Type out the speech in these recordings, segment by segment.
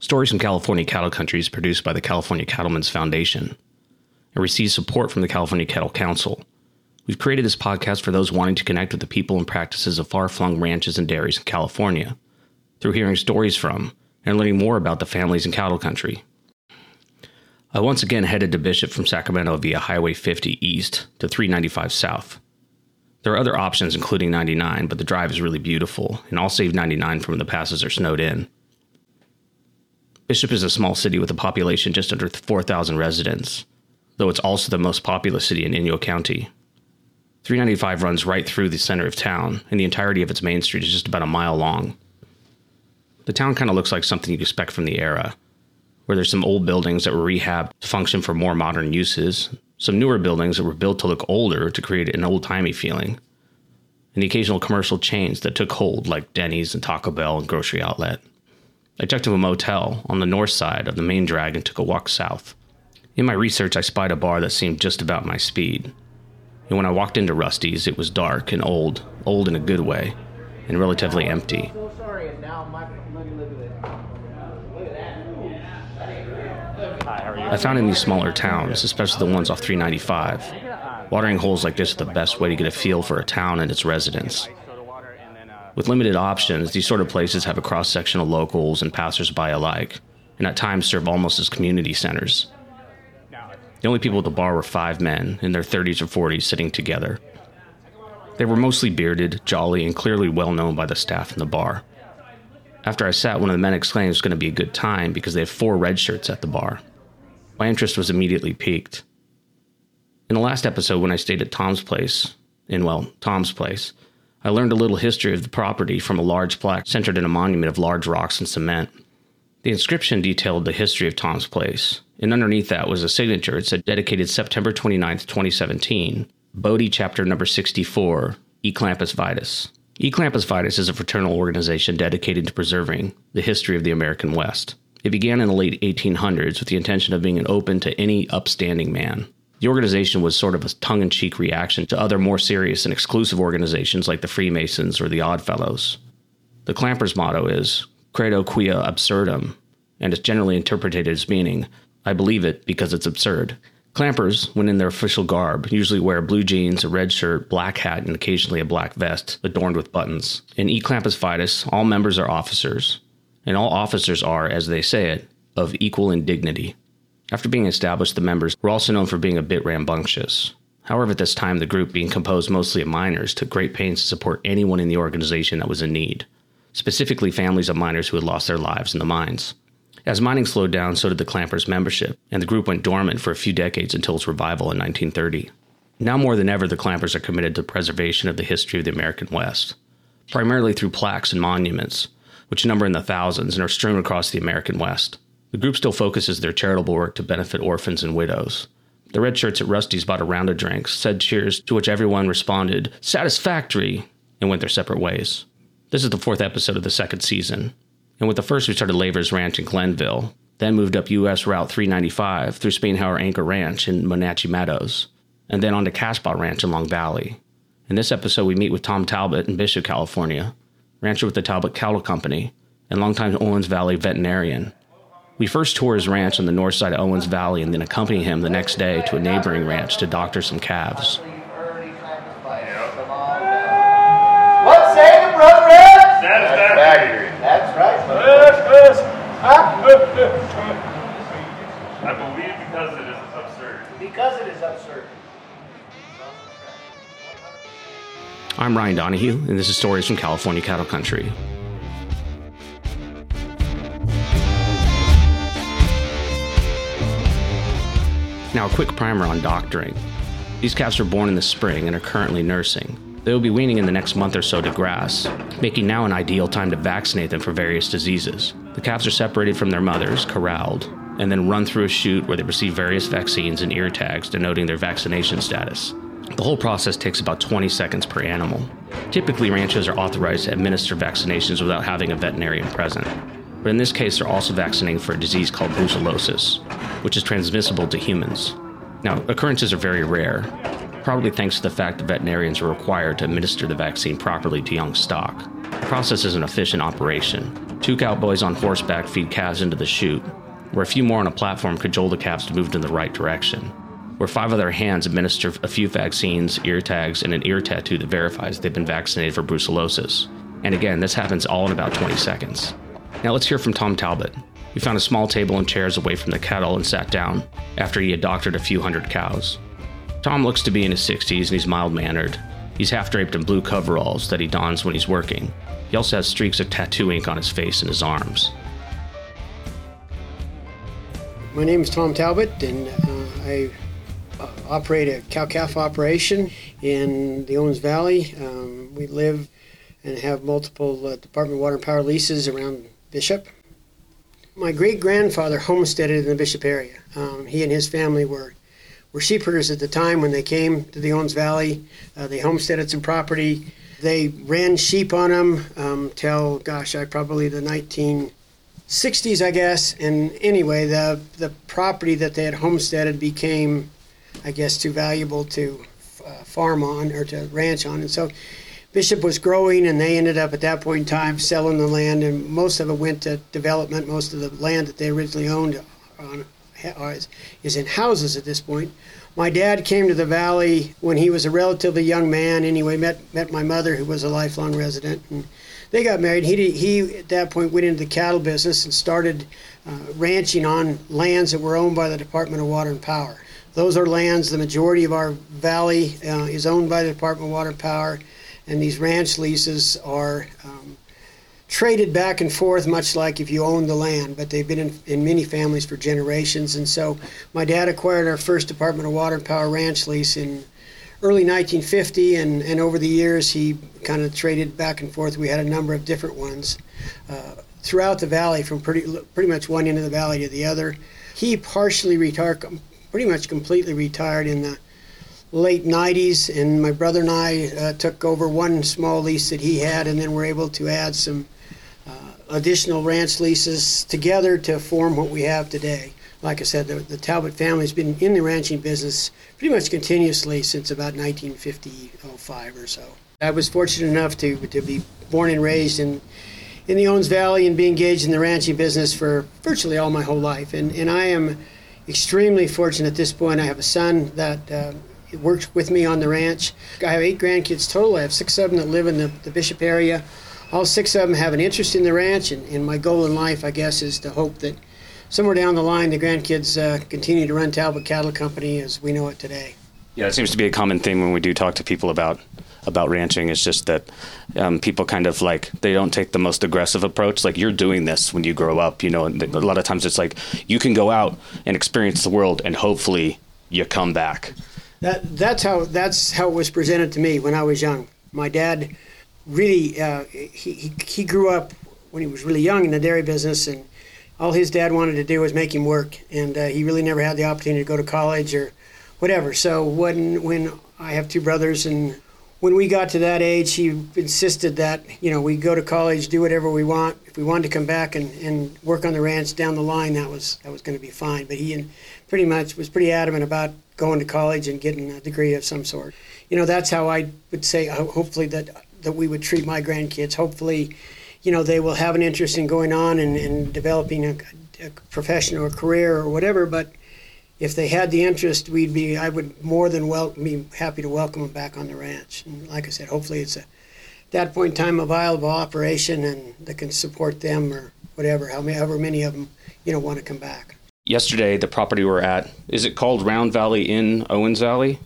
Stories from California Cattle Country is produced by the California Cattlemen's Foundation and receives support from the California Cattle Council. We've created this podcast for those wanting to connect with the people and practices of far flung ranches and dairies in California through hearing stories from and learning more about the families in cattle country. I once again headed to Bishop from Sacramento via Highway 50 east to 395 south. There are other options, including 99, but the drive is really beautiful, and I'll save 99 from when the passes are snowed in. Bishop is a small city with a population just under 4,000 residents, though it's also the most populous city in Inyo County. 395 runs right through the center of town, and the entirety of its main street is just about a mile long. The town kind of looks like something you'd expect from the era, where there's some old buildings that were rehabbed to function for more modern uses, some newer buildings that were built to look older to create an old timey feeling, and the occasional commercial chains that took hold, like Denny's and Taco Bell and Grocery Outlet. I checked into a motel on the north side of the main drag and took a walk south. In my research, I spied a bar that seemed just about my speed. And when I walked into Rusty's, it was dark and old, old in a good way, and relatively empty. I found in these smaller towns, especially the ones off 395, watering holes like this are the best way to get a feel for a town and its residents. With limited options, these sort of places have a cross section of locals and passersby alike, and at times serve almost as community centers. The only people at the bar were five men in their 30s or 40s sitting together. They were mostly bearded, jolly, and clearly well known by the staff in the bar. After I sat, one of the men exclaimed it's going to be a good time because they have four red shirts at the bar. My interest was immediately piqued. In the last episode, when I stayed at Tom's place, in, well, Tom's place, I learned a little history of the property from a large plaque centered in a monument of large rocks and cement. The inscription detailed the history of Tom's Place, and underneath that was a signature. It said, dedicated September 29th, 2017, Bodie Chapter Number 64, Eclampus Clampus Vitus. E. Clampus Vitus is a fraternal organization dedicated to preserving the history of the American West. It began in the late 1800s with the intention of being an open to any upstanding man. The organization was sort of a tongue in cheek reaction to other more serious and exclusive organizations like the Freemasons or the Oddfellows. The Clampers' motto is Credo Quia Absurdum, and is generally interpreted as meaning, I believe it because it's absurd. Clampers, when in their official garb, usually wear blue jeans, a red shirt, black hat, and occasionally a black vest adorned with buttons. In E Clampus Vitus, all members are officers, and all officers are, as they say it, of equal in dignity. After being established, the members were also known for being a bit rambunctious. However, at this time, the group, being composed mostly of miners, took great pains to support anyone in the organization that was in need, specifically families of miners who had lost their lives in the mines. As mining slowed down, so did the Clampers' membership, and the group went dormant for a few decades until its revival in 1930. Now more than ever, the Clampers are committed to preservation of the history of the American West, primarily through plaques and monuments, which number in the thousands and are strewn across the American West. The group still focuses their charitable work to benefit orphans and widows. The red shirts at Rusty's bought a round of drinks, said cheers, to which everyone responded, Satisfactory, and went their separate ways. This is the fourth episode of the second season. And with the first, we started Lavers Ranch in Glenville, then moved up U.S. Route 395 through Spainhauer Anchor Ranch in Monache Meadows, and then on to Cashbaugh Ranch in Long Valley. In this episode, we meet with Tom Talbot in Bishop, California, rancher with the Talbot Cattle Company, and longtime Owens Valley veterinarian, we first tour his ranch on the north side of Owens Valley and then accompany him the next day to a neighboring ranch to doctor some calves. What say the brother? Satisfactory. That's right. I believe because it is absurd. Because it is absurd. I'm Ryan Donahue, and this is Stories from California Cattle Country. Now, a quick primer on doctoring. These calves were born in the spring and are currently nursing. They will be weaning in the next month or so to grass, making now an ideal time to vaccinate them for various diseases. The calves are separated from their mothers, corralled, and then run through a chute where they receive various vaccines and ear tags denoting their vaccination status. The whole process takes about 20 seconds per animal. Typically, ranchers are authorized to administer vaccinations without having a veterinarian present. But in this case, they're also vaccinating for a disease called brucellosis, which is transmissible to humans. Now, occurrences are very rare, probably thanks to the fact that veterinarians are required to administer the vaccine properly to young stock. The process is an efficient operation. Two cowboys on horseback feed calves into the chute, where a few more on a platform cajole the calves to move in the right direction, where five other hands administer a few vaccines, ear tags, and an ear tattoo that verifies they've been vaccinated for brucellosis. And again, this happens all in about 20 seconds. Now let's hear from Tom Talbot. He found a small table and chairs away from the cattle and sat down after he had doctored a few hundred cows. Tom looks to be in his 60s and he's mild mannered. He's half draped in blue coveralls that he dons when he's working. He also has streaks of tattoo ink on his face and his arms. My name is Tom Talbot, and uh, I uh, operate a cow calf operation in the Owens Valley. Um, we live and have multiple uh, Department of Water and Power leases around Bishop. My great grandfather homesteaded in the Bishop area. Um, he and his family were were sheep herders at the time when they came to the Owens Valley. Uh, they homesteaded some property. They ran sheep on them um, till, gosh, I probably the 1960s, I guess. And anyway, the the property that they had homesteaded became, I guess, too valuable to uh, farm on or to ranch on, and so Bishop was growing, and they ended up at that point in time selling the land, and most of it went to development. Most of the land that they originally owned on is in houses at this point. My dad came to the valley when he was a relatively young man. Anyway, met met my mother, who was a lifelong resident, and they got married. He he at that point went into the cattle business and started uh, ranching on lands that were owned by the Department of Water and Power. Those are lands. The majority of our valley uh, is owned by the Department of Water and Power, and these ranch leases are. Um, traded back and forth, much like if you own the land, but they've been in, in, many families for generations. And so my dad acquired our first Department of Water and Power ranch lease in early 1950, and, and over the years he kind of traded back and forth. We had a number of different ones uh, throughout the valley, from pretty, pretty much one end of the valley to the other. He partially retired, pretty much completely retired in the late 90s, and my brother and I uh, took over one small lease that he had, and then we were able to add some additional ranch leases together to form what we have today. Like I said, the, the Talbot family has been in the ranching business pretty much continuously since about 1955 or so. I was fortunate enough to, to be born and raised in, in the Owens Valley and be engaged in the ranching business for virtually all my whole life. And, and I am extremely fortunate at this point. I have a son that uh, works with me on the ranch. I have eight grandkids total. I have six of them that live in the, the Bishop area all six of them have an interest in the ranch, and, and my goal in life, I guess, is to hope that somewhere down the line the grandkids uh, continue to run Talbot Cattle Company as we know it today. Yeah, it seems to be a common thing when we do talk to people about about ranching. It's just that um, people kind of like they don't take the most aggressive approach. Like you're doing this when you grow up, you know. And a lot of times it's like you can go out and experience the world, and hopefully you come back. That that's how that's how it was presented to me when I was young. My dad really uh, he, he, he grew up when he was really young in the dairy business and all his dad wanted to do was make him work and uh, he really never had the opportunity to go to college or whatever. So when when i have two brothers and when we got to that age he insisted that you know we go to college do whatever we want. If we wanted to come back and, and work on the ranch down the line that was that was going to be fine. But he pretty much was pretty adamant about going to college and getting a degree of some sort you know that's how i would say hopefully that that we would treat my grandkids. Hopefully, you know, they will have an interest in going on and, and developing a, a profession or a career or whatever. But if they had the interest, we'd be I would more than well be happy to welcome them back on the ranch. And like I said, hopefully it's a that point in time a viable operation and that can support them or whatever, however many of them you know want to come back. Yesterday, the property we're at is it called Round Valley in Owens Valley?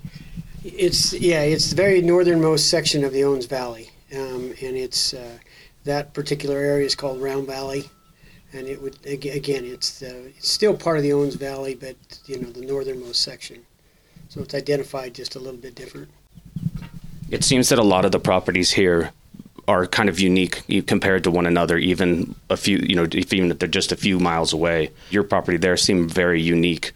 It's yeah, it's the very northernmost section of the Owens Valley, um, and it's uh, that particular area is called Round Valley, and it would again, it's the, it's still part of the Owens Valley, but you know the northernmost section, so it's identified just a little bit different. It seems that a lot of the properties here are kind of unique compared to one another, even a few, you know, if even if they're just a few miles away. Your property there seemed very unique.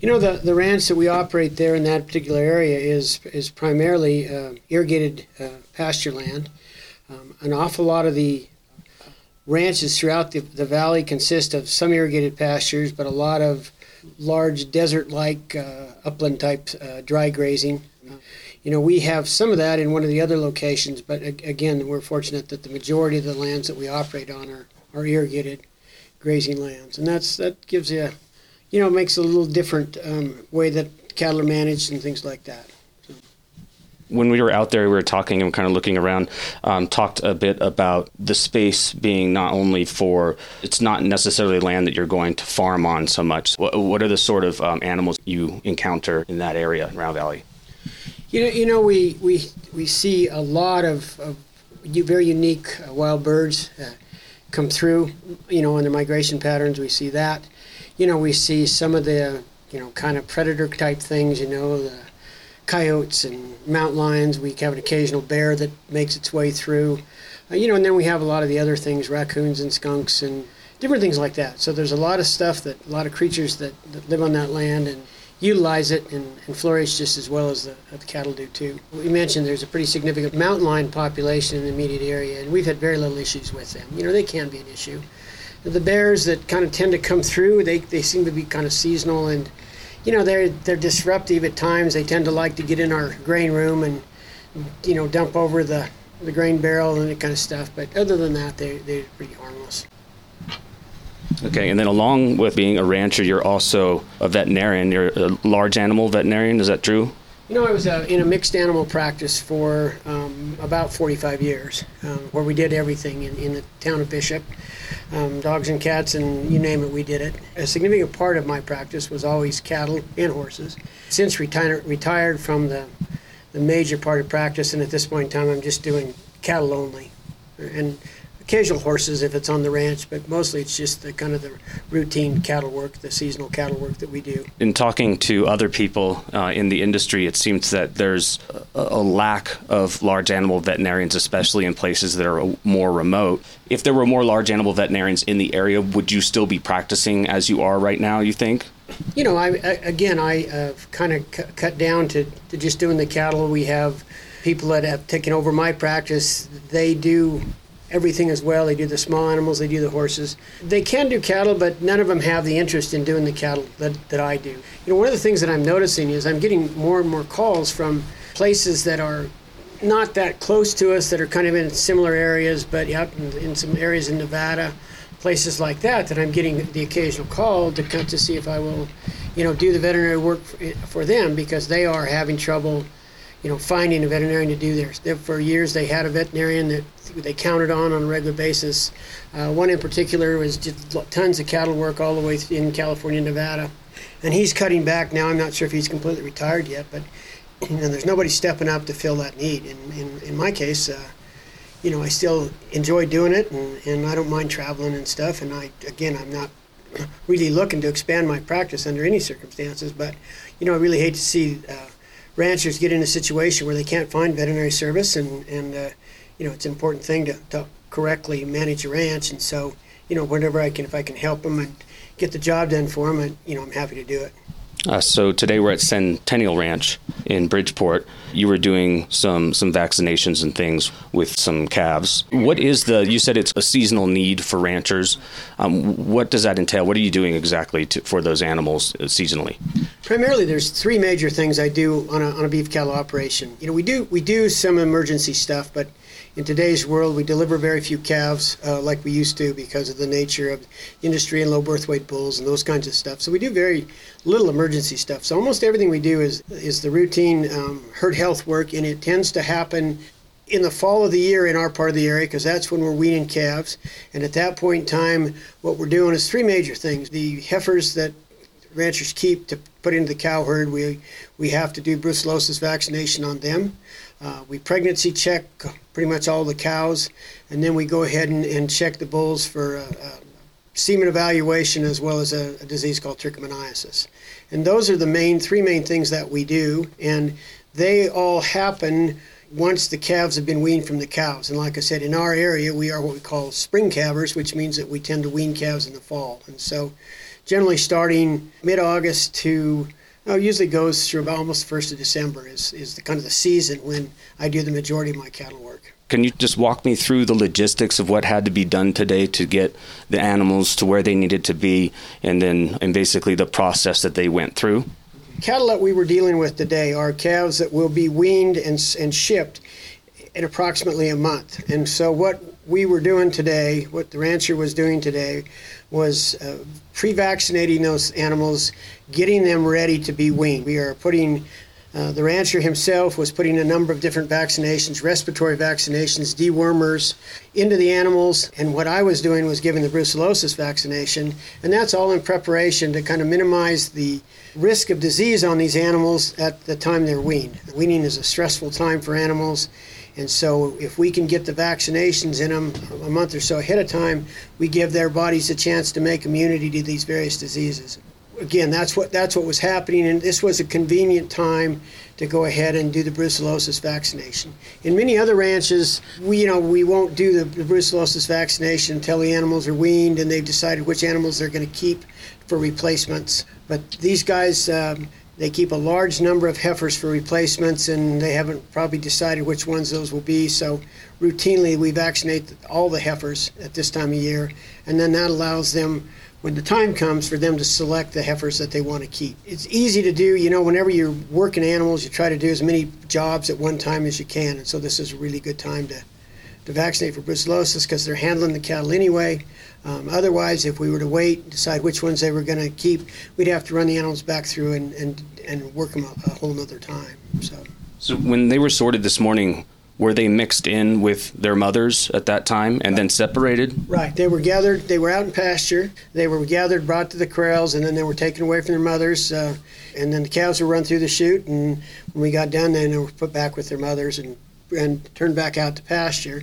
You know, the, the ranch that we operate there in that particular area is, is primarily uh, irrigated uh, pasture land. Um, an awful lot of the ranches throughout the, the valley consist of some irrigated pastures, but a lot of large desert like uh, upland type uh, dry grazing. You know, we have some of that in one of the other locations, but again, we're fortunate that the majority of the lands that we operate on are, are irrigated grazing lands, and that's that gives you, you know, makes a little different um, way that cattle are managed and things like that when we were out there, we were talking and kind of looking around, um, talked a bit about the space being not only for, it's not necessarily land that you're going to farm on so much. What, what are the sort of um, animals you encounter in that area, Round Valley? You know, you know, we, we, we see a lot of, of very unique uh, wild birds uh, come through, you know, in their migration patterns. We see that. You know, we see some of the, you know, kind of predator type things, you know, the coyotes and mountain lions. We have an occasional bear that makes its way through. Uh, you know, and then we have a lot of the other things, raccoons and skunks and different things like that. So there's a lot of stuff that a lot of creatures that, that live on that land and utilize it and, and flourish just as well as the, the, cattle do too. We mentioned there's a pretty significant mountain lion population in the immediate area, and we've had very little issues with them. You know, they can be an issue. The bears that kind of tend to come through, they, they seem to be kind of seasonal and you know they're they're disruptive at times. They tend to like to get in our grain room and you know dump over the the grain barrel and that kind of stuff. But other than that, they they're pretty harmless. Okay, and then along with being a rancher, you're also a veterinarian. You're a large animal veterinarian. Is that true? You know, I was uh, in a mixed animal practice for um, about 45 years, um, where we did everything in, in the town of Bishop um, dogs and cats, and you name it, we did it. A significant part of my practice was always cattle and horses. Since retire- retired from the, the major part of practice, and at this point in time, I'm just doing cattle only. And occasional horses if it's on the ranch, but mostly it's just the kind of the routine cattle work, the seasonal cattle work that we do. In talking to other people uh, in the industry, it seems that there's a, a, lack of large animal veterinarians, especially in places that are more remote. If there were more large animal veterinarians in the area, would you still be practicing as you are right now? You think? You know, I, I again, I uh, kind of c- cut down to, to just doing the cattle. We have people that have taken over my practice. They do everything as well. They do the small animals, they do the horses. They can do cattle, but none of them have the interest in doing the cattle that, that I do. You know, one of the things that I'm noticing is I'm getting more and more calls from places that are not that close to us, that are kind of in similar areas, but yep, in, in some areas in Nevada, places like that, that I'm getting the occasional call to come to see if I will, you know, do the veterinary work for, for them because they are having trouble you know, finding a veterinarian to do theirs. For years, they had a veterinarian that they counted on on a regular basis. Uh, one in particular was just tons of cattle work all the way in California, Nevada, and he's cutting back now. I'm not sure if he's completely retired yet, but you know, there's nobody stepping up to fill that need. And in, in my case, uh, you know, I still enjoy doing it, and, and I don't mind traveling and stuff. And I, again, I'm not really looking to expand my practice under any circumstances, but you know, I really hate to see. Uh, ranchers get in a situation where they can't find veterinary service, and and uh, you know it's an important thing to, to correctly manage a ranch. And so you know whenever I can, if I can help them and get the job done for them, and, you know I'm happy to do it. Uh, so today we're at Centennial Ranch in Bridgeport. You were doing some some vaccinations and things with some calves. What is the? You said it's a seasonal need for ranchers. Um, what does that entail? What are you doing exactly to, for those animals seasonally? Primarily, there's three major things I do on a, on a beef cattle operation. You know, we do we do some emergency stuff, but in today's world, we deliver very few calves uh, like we used to because of the nature of industry and low birth weight bulls and those kinds of stuff. So we do very little emergency stuff. So almost everything we do is is the routine um, herd health work, and it tends to happen in the fall of the year in our part of the area because that's when we're weaning calves. And at that point in time, what we're doing is three major things: the heifers that ranchers keep to put into the cow herd, we we have to do brucellosis vaccination on them. Uh, we pregnancy check pretty much all the cows, and then we go ahead and, and check the bulls for uh, uh, semen evaluation as well as a, a, disease called trichomoniasis. And those are the main three main things that we do, and they all happen once the calves have been weaned from the cows. And like I said, in our area, we are what we call spring calvers, which means that we tend to wean calves in the fall. And so, generally, starting mid-August to no, it usually goes through about almost the first of December is, is the kind of the season when I do the majority of my cattle work. Can you just walk me through the logistics of what had to be done today to get the animals to where they needed to be and then and basically the process that they went through? cattle that we were dealing with today are calves that will be weaned and, and shipped in approximately a month. And so, what we were doing today, what the rancher was doing today, was uh, pre vaccinating those animals, getting them ready to be weaned. We are putting uh, the rancher himself was putting a number of different vaccinations, respiratory vaccinations, dewormers into the animals. And what I was doing was giving the brucellosis vaccination. And that's all in preparation to kind of minimize the risk of disease on these animals at the time they're weaned. Weaning is a stressful time for animals. And so, if we can get the vaccinations in them a month or so ahead of time, we give their bodies a chance to make immunity to these various diseases again, that's what that's what was happening, and this was a convenient time to go ahead and do the brucellosis vaccination. In many other ranches, we you know we won't do the, the brucellosis vaccination until the animals are weaned and they've decided which animals they're going to keep for replacements. But these guys. Um, they keep a large number of heifers for replacements, and they haven't probably decided which ones those will be. So, routinely, we vaccinate all the heifers at this time of year, and then that allows them when the time comes for them to select the heifers that they want to keep. It's easy to do, you know, whenever you're working animals, you try to do as many jobs at one time as you can. And so this is a really good time to, to vaccinate for brucellosis because they're handling the cattle anyway. Um, otherwise, if we were to wait and decide which ones they were going to keep, we'd have to run the animals back through and, and, and work them a, a whole nother time. So. so when they were sorted this morning, were they mixed in with their mothers at that time and then separated? Right. They were gathered. They were out in pasture. They were gathered, brought to the corrals, and then they were taken away from their mothers. Uh, and then the cows were run through the chute. And when we got done, then they were put back with their mothers and and turn back out to pasture,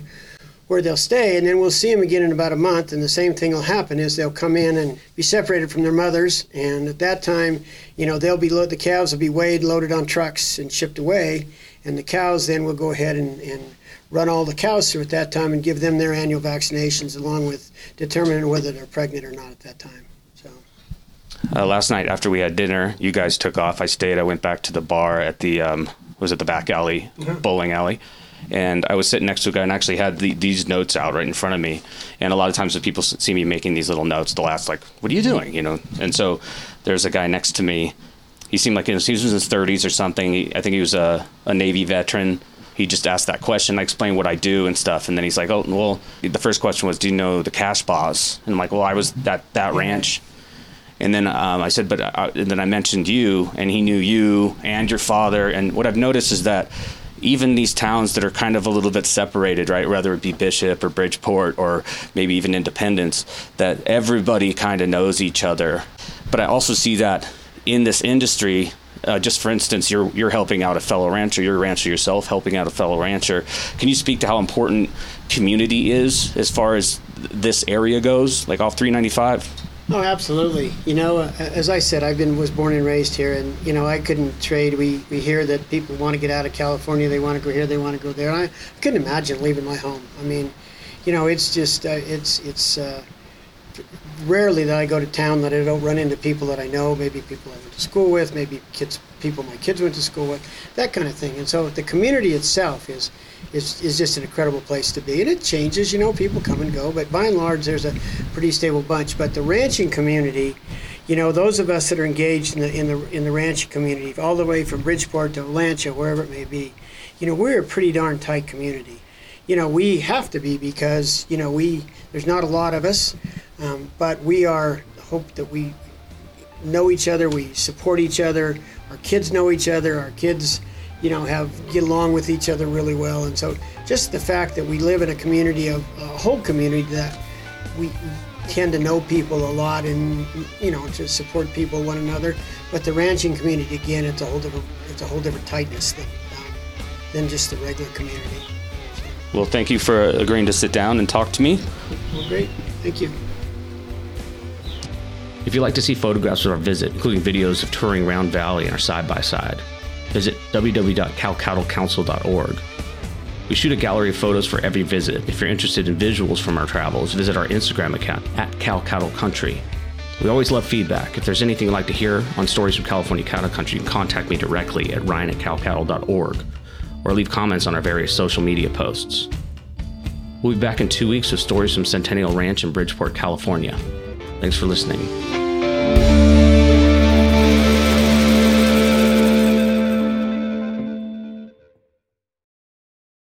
where they'll stay. And then we'll see them again in about a month. And the same thing will happen: is they'll come in and be separated from their mothers. And at that time, you know, they'll be the calves will be weighed, loaded on trucks, and shipped away and the cows then will go ahead and, and run all the cows through at that time and give them their annual vaccinations along with determining whether they're pregnant or not at that time. So. Uh, last night after we had dinner, you guys took off. I stayed. I went back to the bar at the um, was at the back alley, mm-hmm. bowling alley, and I was sitting next to a guy and actually had the, these notes out right in front of me. And a lot of times when people see me making these little notes, they'll ask like, "What are you doing?" You know. And so there's a guy next to me he seemed like he was in his 30s or something. He, I think he was a, a Navy veteran. He just asked that question. I explained what I do and stuff, and then he's like, "Oh, well." The first question was, "Do you know the Cash Cashbaugh?" And I'm like, "Well, I was at that ranch." And then um, I said, "But," uh, and then I mentioned you, and he knew you and your father. And what I've noticed is that even these towns that are kind of a little bit separated, right, whether it be Bishop or Bridgeport or maybe even Independence, that everybody kind of knows each other. But I also see that in this industry, uh, just for instance, you're you're helping out a fellow rancher, you're a rancher yourself, helping out a fellow rancher. Can you speak to how important community is as far as this area goes, like off 395? Oh, absolutely. You know, uh, as I said, I've been was born and raised here, and you know, I couldn't trade. We we hear that people want to get out of California, they want to go here, they want to go there. And I couldn't imagine leaving my home. I mean, you know, it's just uh, it's it's. Uh, rarely that I go to town that I don't run into people that I know, maybe people I went to school with, maybe kids, people my kids went to school with, that kind of thing. And so the community itself is, is, is just an incredible place to be. And it changes, you know, people come and go, but by and large, there's a pretty stable bunch. But the ranching community, you know, those of us that are engaged in the in the in the ranching community, all the way from Bridgeport to Olancha, wherever it may be, you know, we're a pretty darn tight community. You know, we have to be because you know we there's not a lot of us. Um, but we are hope that we know each other, we support each other. Our kids know each other. Our kids, you know, have get along with each other really well. And so, just the fact that we live in a community of a whole community that we tend to know people a lot and you know to support people one another. But the ranching community, again, it's a whole different it's a whole different tightness than um, than just the regular community. Well, thank you for agreeing to sit down and talk to me. Well, great. Thank you. If you'd like to see photographs of our visit, including videos of touring Round Valley and our side by side, visit www.calcattlecouncil.org. We shoot a gallery of photos for every visit. If you're interested in visuals from our travels, visit our Instagram account at CalCattleCountry. We always love feedback. If there's anything you'd like to hear on stories from California cattle country, you can contact me directly at ryan at calcattle.org or leave comments on our various social media posts. We'll be back in two weeks with stories from Centennial Ranch in Bridgeport, California. Thanks for listening.